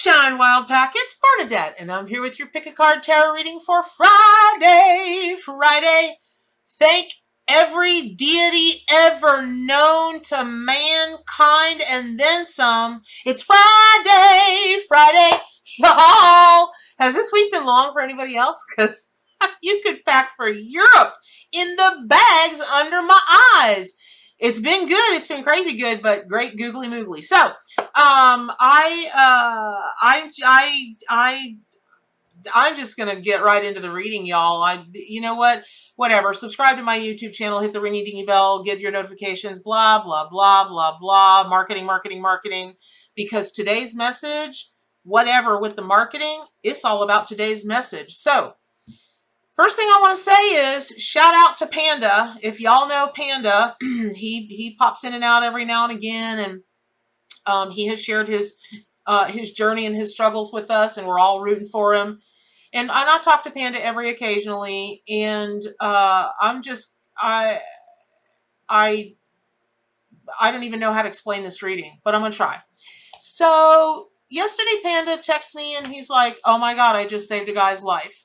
Sunshine Wild Pack, it's Bernadette, and I'm here with your pick a card tarot reading for Friday. Friday. Thank every deity ever known to mankind and then some. It's Friday, Friday, y'all. Has this week been long for anybody else? Because you could pack for Europe in the bags under my eyes. It's been good. It's been crazy good, but great googly moogly. So, um, I, uh, I, I, I, I'm just gonna get right into the reading, y'all. I, you know what? Whatever. Subscribe to my YouTube channel. Hit the ringy dingy bell. Get your notifications. Blah blah blah blah blah. Marketing, marketing, marketing. Because today's message, whatever with the marketing, it's all about today's message. So, First thing I want to say is shout out to Panda. If y'all know Panda, he he pops in and out every now and again, and um, he has shared his uh, his journey and his struggles with us, and we're all rooting for him. And, and I talk to Panda every occasionally, and uh, I'm just I I I don't even know how to explain this reading, but I'm gonna try. So yesterday, Panda texts me, and he's like, "Oh my God, I just saved a guy's life."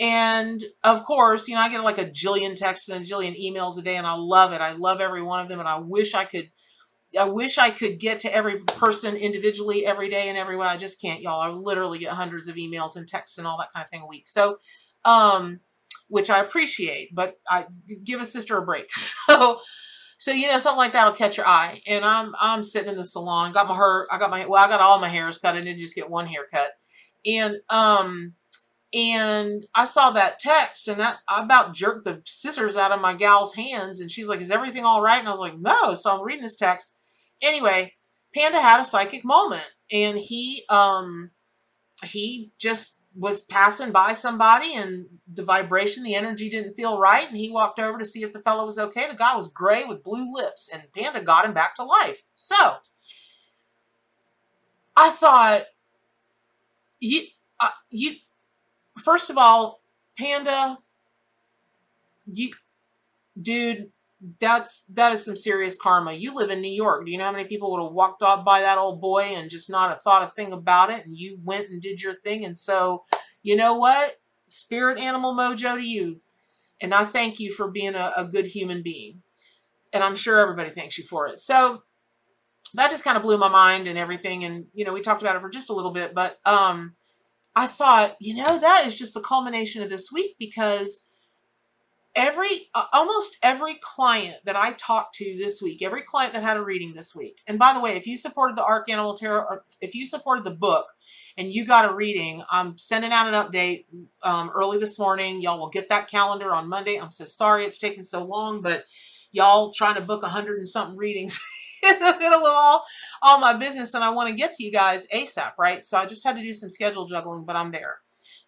And of course, you know, I get like a jillion texts and a jillion emails a day, and I love it. I love every one of them, and I wish I could. I wish I could get to every person individually every day and every way. I just can't, y'all. I literally get hundreds of emails and texts and all that kind of thing a week. So, um, which I appreciate, but I give a sister a break. So, so you know, something like that'll catch your eye. And I'm I'm sitting in the salon, got my hair, I got my well, I got all my hairs cut. I didn't just get one haircut, and um and I saw that text and that I about jerked the scissors out of my gal's hands and she's like, is everything all right? And I was like, no. So I'm reading this text. Anyway, Panda had a psychic moment and he, um, he just was passing by somebody and the vibration, the energy didn't feel right. And he walked over to see if the fellow was okay. The guy was gray with blue lips and Panda got him back to life. So I thought, you, uh, you, first of all, Panda, you, dude, that's that is some serious karma. You live in New York. Do you know how many people would have walked off by that old boy and just not have thought a thing about it? And you went and did your thing. And so, you know what? Spirit animal mojo to you. And I thank you for being a, a good human being. And I'm sure everybody thanks you for it. So that just kind of blew my mind and everything. And, you know, we talked about it for just a little bit, but um I thought, you know, that is just the culmination of this week because every uh, almost every client that I talked to this week, every client that had a reading this week. And by the way, if you supported the Ark Animal Tarot, if you supported the book and you got a reading, I'm sending out an update um, early this morning. Y'all will get that calendar on Monday. I'm so sorry it's taken so long, but y'all trying to book a hundred and something readings in the middle of all, all my business and I want to get to you guys ASAP, right? So I just had to do some schedule juggling, but I'm there.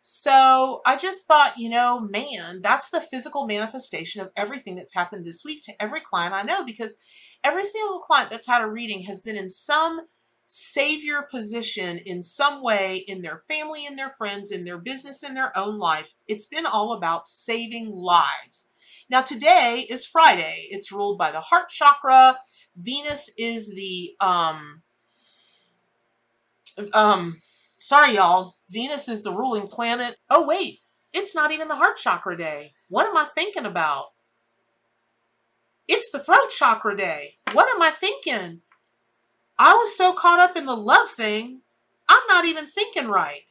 So I just thought, you know, man, that's the physical manifestation of everything that's happened this week to every client I know because every single client that's had a reading has been in some savior position in some way in their family, in their friends, in their business, in their own life. It's been all about saving lives. Now, today is Friday. It's ruled by the heart chakra. Venus is the, um, um, sorry, y'all. Venus is the ruling planet. Oh, wait. It's not even the heart chakra day. What am I thinking about? It's the throat chakra day. What am I thinking? I was so caught up in the love thing, I'm not even thinking right.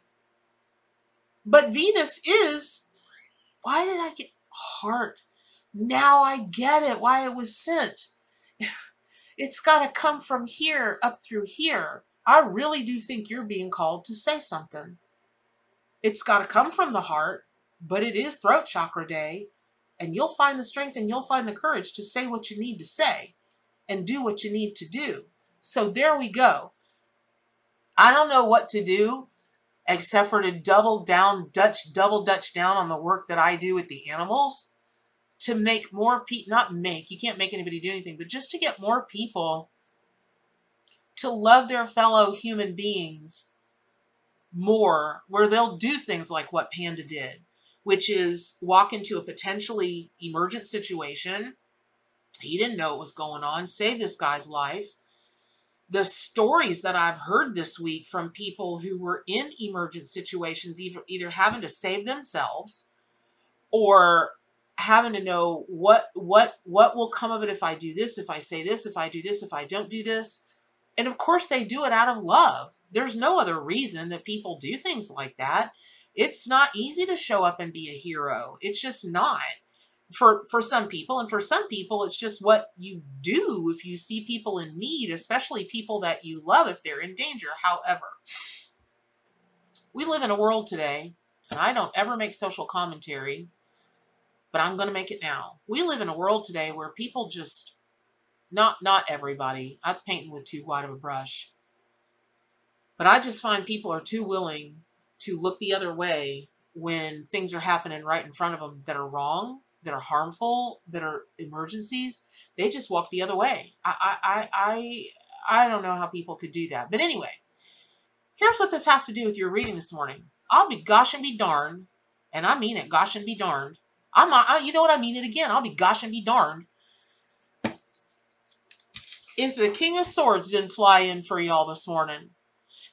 But Venus is, why did I get heart? Now I get it, why it was sent. It's got to come from here up through here. I really do think you're being called to say something. It's got to come from the heart, but it is throat chakra day, and you'll find the strength and you'll find the courage to say what you need to say and do what you need to do. So there we go. I don't know what to do except for to double down, Dutch, double Dutch down on the work that I do with the animals to make more people, not make, you can't make anybody do anything, but just to get more people to love their fellow human beings more, where they'll do things like what Panda did, which is walk into a potentially emergent situation. He didn't know what was going on, save this guy's life, the stories that I've heard this week from people who were in emergent situations, either, either having to save themselves or having to know what what what will come of it if I do this, if I say this, if I do this, if I don't do this. And of course they do it out of love. There's no other reason that people do things like that. It's not easy to show up and be a hero. It's just not for for some people and for some people it's just what you do if you see people in need especially people that you love if they're in danger however we live in a world today and i don't ever make social commentary but i'm going to make it now we live in a world today where people just not not everybody that's painting with too wide of a brush but i just find people are too willing to look the other way when things are happening right in front of them that are wrong that are harmful, that are emergencies, they just walk the other way. I, I, I, I don't know how people could do that. But anyway, here's what this has to do with your reading this morning. I'll be gosh and be darned, and I mean it, gosh and be darned. I'm I, you know what I mean it again. I'll be gosh and be darned. If the King of Swords didn't fly in for y'all this morning,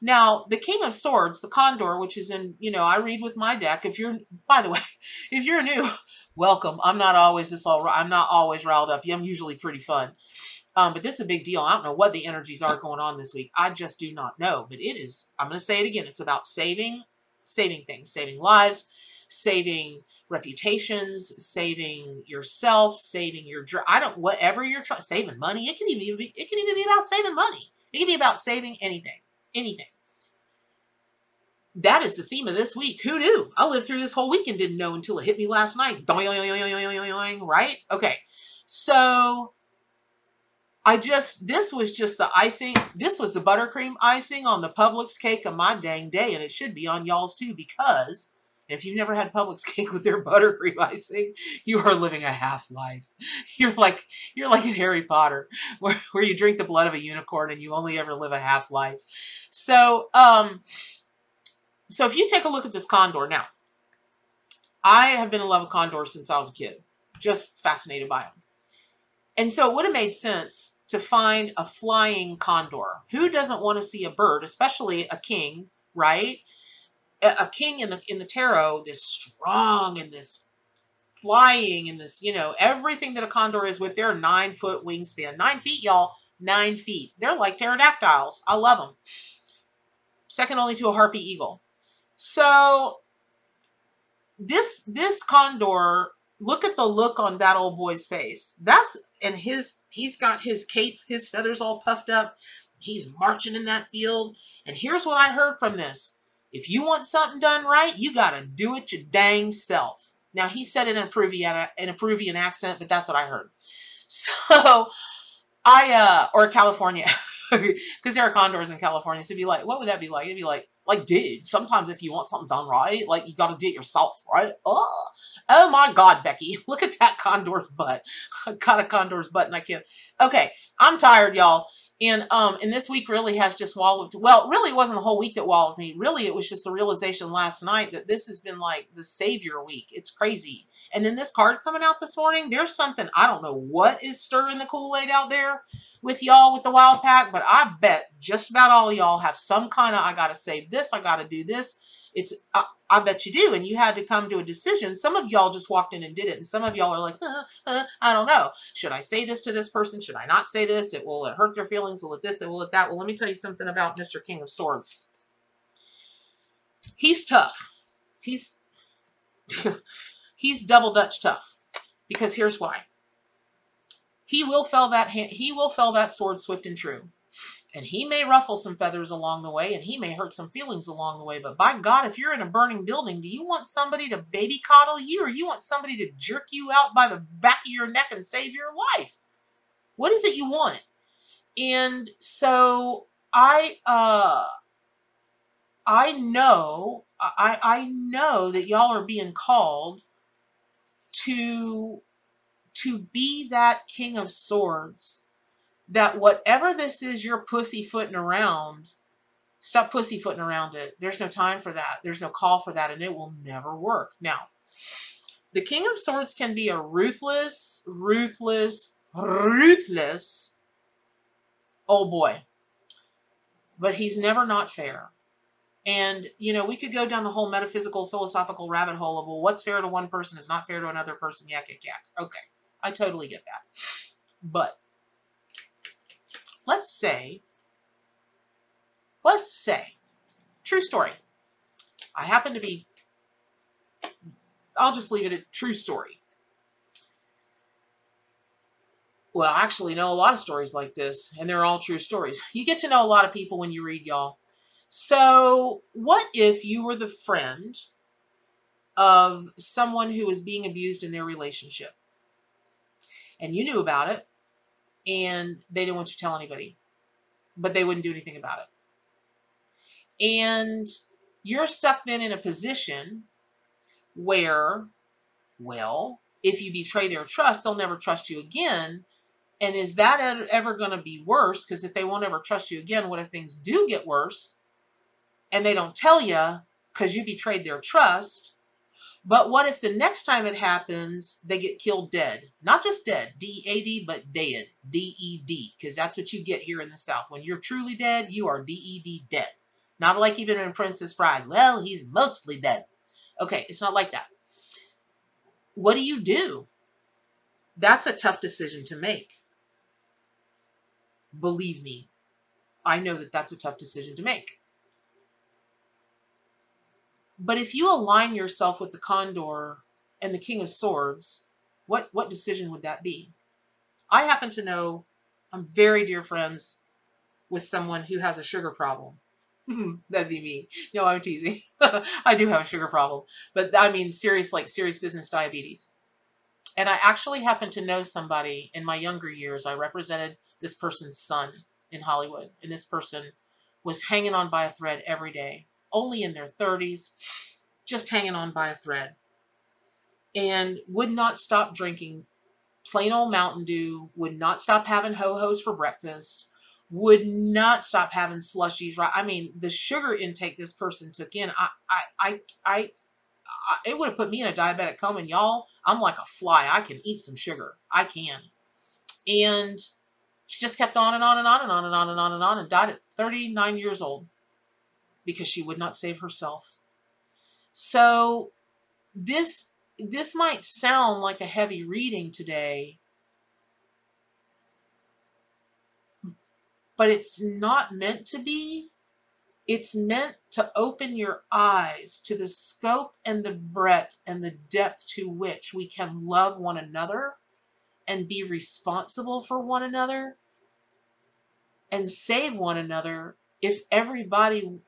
now, the King of Swords, the Condor, which is in, you know, I read with my deck. If you're, by the way, if you're new, welcome. I'm not always this all, I'm not always riled up. I'm usually pretty fun. Um, but this is a big deal. I don't know what the energies are going on this week. I just do not know. But it is, I'm going to say it again. It's about saving, saving things, saving lives, saving reputations, saving yourself, saving your, I don't, whatever you're trying, saving money. It can even be, it can even be about saving money. It can be about saving anything anything. That is the theme of this week. Who knew? I lived through this whole week and didn't know until it hit me last night. Right? Okay. So I just, this was just the icing. This was the buttercream icing on the Publix cake of my dang day. And it should be on y'all's too because if you've never had Publix cake with their buttercream icing, you are living a half life. You're like you're like in Harry Potter, where, where you drink the blood of a unicorn and you only ever live a half life. So, um, so if you take a look at this condor now, I have been in love with condors since I was a kid, just fascinated by them. And so it would have made sense to find a flying condor. Who doesn't want to see a bird, especially a king, right? A king in the in the tarot, this strong and this flying and this, you know, everything that a condor is with their nine foot wingspan. Nine feet, y'all. Nine feet. They're like pterodactyls. I love them. Second only to a harpy eagle. So this this condor, look at the look on that old boy's face. That's and his he's got his cape, his feathers all puffed up. He's marching in that field. And here's what I heard from this. If you want something done right, you got to do it your dang self. Now, he said it in a Peruvian, in a Peruvian accent, but that's what I heard. So, I, uh, or California, because there are condors in California. So, it'd be like, what would that be like? It'd be like, like, dude, sometimes if you want something done right, like, you got to do it yourself, right? Oh, oh my God, Becky, look at that condor's butt. I got a condor's butt and I can't. Okay, I'm tired, y'all. And um, and this week really has just wallowed. Well, really, wasn't the whole week that wallowed me. Really, it was just a realization last night that this has been like the savior week. It's crazy. And then this card coming out this morning, there's something I don't know what is stirring the Kool Aid out there with y'all with the wild pack, but I bet just about all y'all have some kind of I got to save this, I got to do this. It's I, I, bet you do, and you had to come to a decision. Some of y'all just walked in and did it, and some of y'all are like, uh, uh, I don't know. Should I say this to this person? Should I not say this? It will it hurt their feelings? Will it this? It will it that? Well, let me tell you something about Mr. King of Swords. He's tough. He's he's double Dutch tough because here's why. He will fell that hand, he will fell that sword swift and true. And he may ruffle some feathers along the way and he may hurt some feelings along the way. But by God, if you're in a burning building, do you want somebody to baby coddle you or you want somebody to jerk you out by the back of your neck and save your life? What is it you want? And so I uh I know I I know that y'all are being called to to be that king of swords that whatever this is you're pussyfooting around, stop pussyfooting around it. There's no time for that. There's no call for that, and it will never work. Now, the King of Swords can be a ruthless, ruthless, ruthless old boy. but he's never not fair. And, you know, we could go down the whole metaphysical, philosophical rabbit hole of, well, what's fair to one person is not fair to another person, yak, yak, yak. Okay, I totally get that. But let's say, let's say, true story. I happen to be, I'll just leave it a true story. Well, I actually know a lot of stories like this, and they're all true stories. You get to know a lot of people when you read, y'all. So, what if you were the friend of someone who was being abused in their relationship? And you knew about it, and they didn't want you to tell anybody, but they wouldn't do anything about it. And you're stuck then in a position where, well, if you betray their trust, they'll never trust you again. And is that ever going to be worse? Because if they won't ever trust you again, what if things do get worse and they don't tell you because you betrayed their trust? But what if the next time it happens, they get killed dead? Not just dead, D-E-A-D, but dead, D-E-D, because that's what you get here in the South. When you're truly dead, you are D-E-D, dead. Not like even in Princess Bride. Well, he's mostly dead. Okay, it's not like that. What do you do? That's a tough decision to make. Believe me, I know that that's a tough decision to make. But if you align yourself with the Condor and the King of Swords, what, what decision would that be? I happen to know I'm very dear friends with someone who has a sugar problem. That'd be me. No, I'm teasing. I do have a sugar problem, but I mean serious, like serious business diabetes. And I actually happen to know somebody in my younger years. I represented this person's son in Hollywood, and this person was hanging on by a thread every day, only in their 30s, just hanging on by a thread, and would not stop drinking plain old Mountain Dew, would not stop having ho-hos for breakfast, would not stop having slushies. Right? I mean, the sugar intake this person took in, I, I, I, I, I it would have put me in a diabetic coma. And y'all, I'm like a fly. I can eat some sugar. I can. And she just kept on and on and on and on and on and on and on and died at 39 years old because she would not save herself. So this this might sound like a heavy reading today, but it's not meant to be. It's meant to open your eyes to the scope and the breadth and the depth to which we can love one another and be responsible for one another and save one another if everybody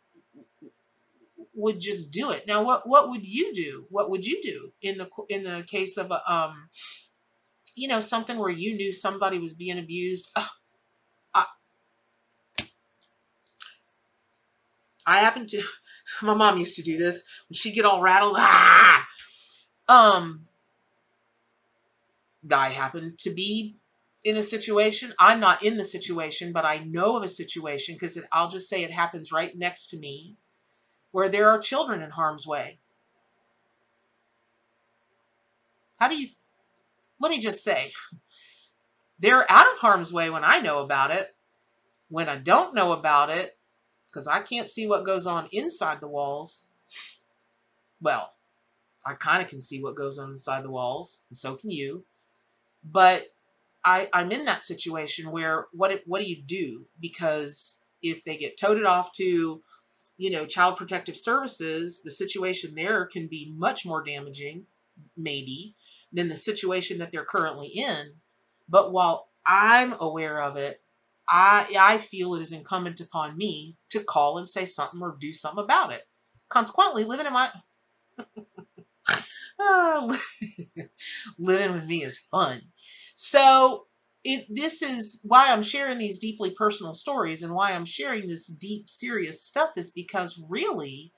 would just do it. Now, what what would you do? What would you do in the in the case of a um, you know, something where you knew somebody was being abused? I, I happen to. My mom used to do this when she'd get all rattled. Ah! Um, I happen to be in a situation. I'm not in the situation, but I know of a situation because I'll just say it happens right next to me where there are children in harm's way. How do you, let me just say, they're out of harm's way when I know about it. When I don't know about it, because I can't see what goes on inside the walls, well, I kind of can see what goes on inside the walls, and so can you. But I, I'm in that situation where what what do you do? Because if they get toted off to, you know, child protective services, the situation there can be much more damaging, maybe, than the situation that they're currently in. But while I'm aware of it, I I feel it is incumbent upon me to call and say something or do something about it. Consequently, living in my oh, living with me is fun. So it this is why I'm sharing these deeply personal stories and why I'm sharing this deep, serious stuff is because really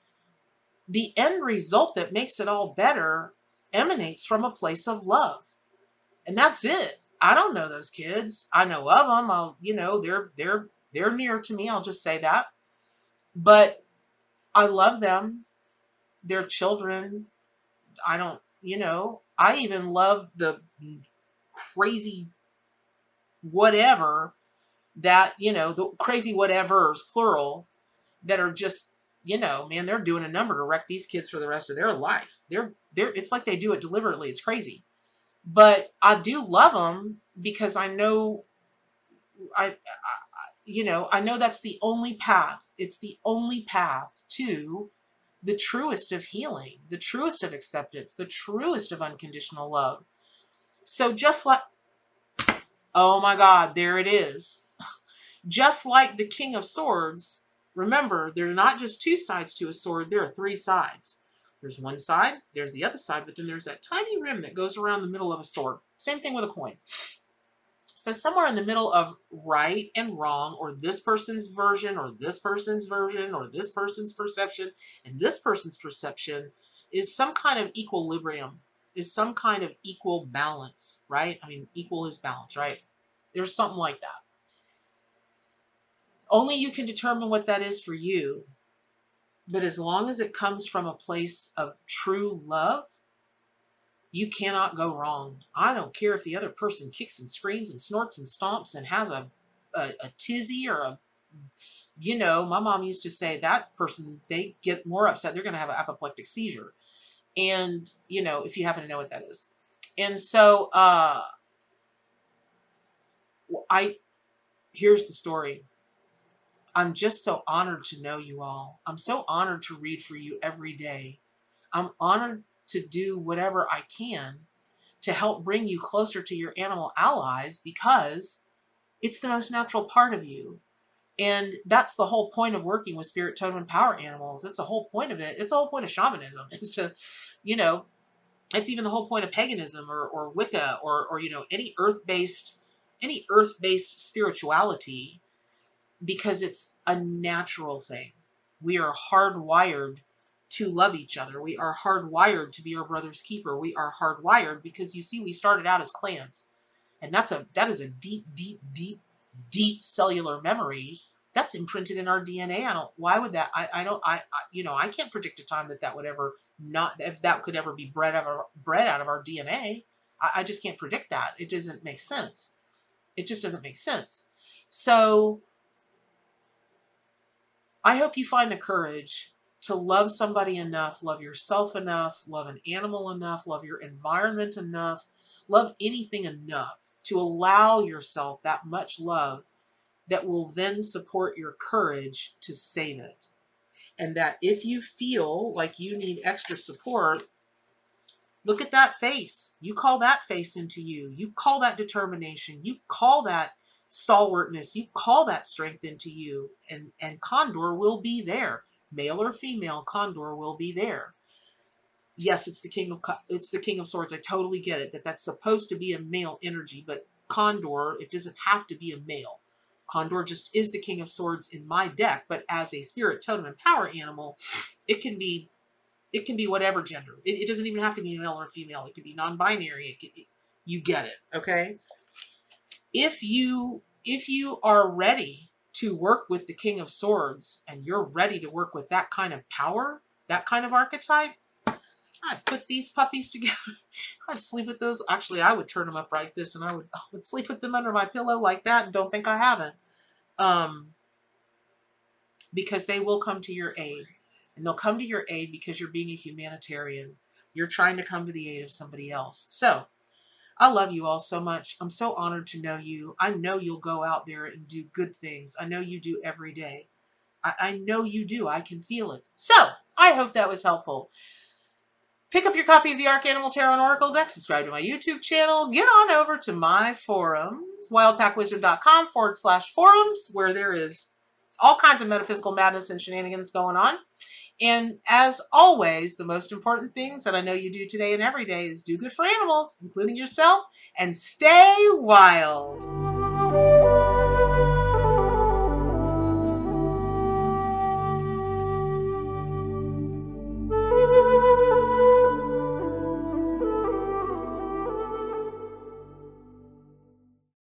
the end result that makes it all better emanates from a place of love. And that's it. I don't know those kids. I know of them. I'll, you know, they're they're they're near to me. I'll just say that. But I love them. They're children. I don't, you know, I even love the crazy whatever that, you know, the crazy whatevers, plural, that are just, you know, man, they're doing a number to wreck these kids for the rest of their life. They're, they're, it's like they do it deliberately. It's crazy. But I do love them because I know, I, I you know, I know that's the only path. It's the only path to the truest of healing, the truest of acceptance, the truest of unconditional love. So just like, oh my God, there it is. Just like the King of Swords, remember, there are not just two sides to a sword, there are three sides. There's one side, there's the other side, but then there's that tiny rim that goes around the middle of a sword. Same thing with a coin. So somewhere in the middle of right and wrong, or this person's version, or this person's version, or this person's perception, and this person's perception, is some kind of equilibrium, is some kind of equal balance, right? I mean, equal is balance, right? There's something like that. Only you can determine what that is for you. But as long as it comes from a place of true love, you cannot go wrong. I don't care if the other person kicks and screams and snorts and stomps and has a, a, a tizzy or a, you know, my mom used to say that person, they get more upset, they're going to have an apoplectic seizure. And, you know, if you happen to know what that is. And so, uh, I, here's the story. I'm just so honored to know you all. I'm so honored to read for you every day. I'm honored to do whatever I can to help bring you closer to your animal allies because it's the most natural part of you. And that's the whole point of working with spirit totem and power animals. It's the whole point of it. It's the whole point of shamanism is to, you know, it's even the whole point of paganism or, or Wicca or, or, you know, any earth-based, any earth-based spirituality because it's a natural thing. We are hardwired to love each other. We are hardwired to be our brother's keeper. We are hardwired because you see, we started out as clans. And that's a that is a deep, deep, deep, deep cellular memory that's imprinted in our DNA. I don't. Why would that? I, I don't. I, I you know I can't predict a time that that would ever not if that could ever be bred out of our, bred out of our DNA. I, I just can't predict that. It doesn't make sense. It just doesn't make sense. So I hope you find the courage to love somebody enough, love yourself enough, love an animal enough, love your environment enough, love anything enough to allow yourself that much love that will then support your courage to save it. And that if you feel like you need extra support, look at that face. You call that face into you. You call that determination. You call that stalwartness. You call that strength into you. And, and Condor will be there male or female, Condor will be there. Yes, it's the king of it's the king of swords. I totally get it that that's supposed to be a male energy, but Condor it doesn't have to be a male. Condor just is the king of swords in my deck, but as a spirit totem and power animal, it can be it can be whatever gender. It, it doesn't even have to be male or female. It could be non-binary. It, it, you get it, okay? If you if you are ready to work with the King of Swords and you're ready to work with that kind of power, that kind of archetype, I'd put these puppies together. I'd sleep with those. Actually, I would turn them up like this and I would, I would sleep with them under my pillow like that and don't think I haven't. Um, because they will come to your aid. And they'll come to your aid because you're being a humanitarian. You're trying to come to the aid of somebody else. So, I love you all so much. I'm so honored to know you. I know you'll go out there and do good things. I know you do every day. I, I know you do. I can feel it. So, I hope that was helpful. Pick up your copy of the Ark Animal Tarot and Oracle deck. Subscribe to my YouTube channel. Get on over to my forums, wildpackwizard.com forward slash forums, where there is all kinds of metaphysical madness and shenanigans going on. And as always, the most important things that I know you do today and every day is do good for animals, including yourself, and stay wild.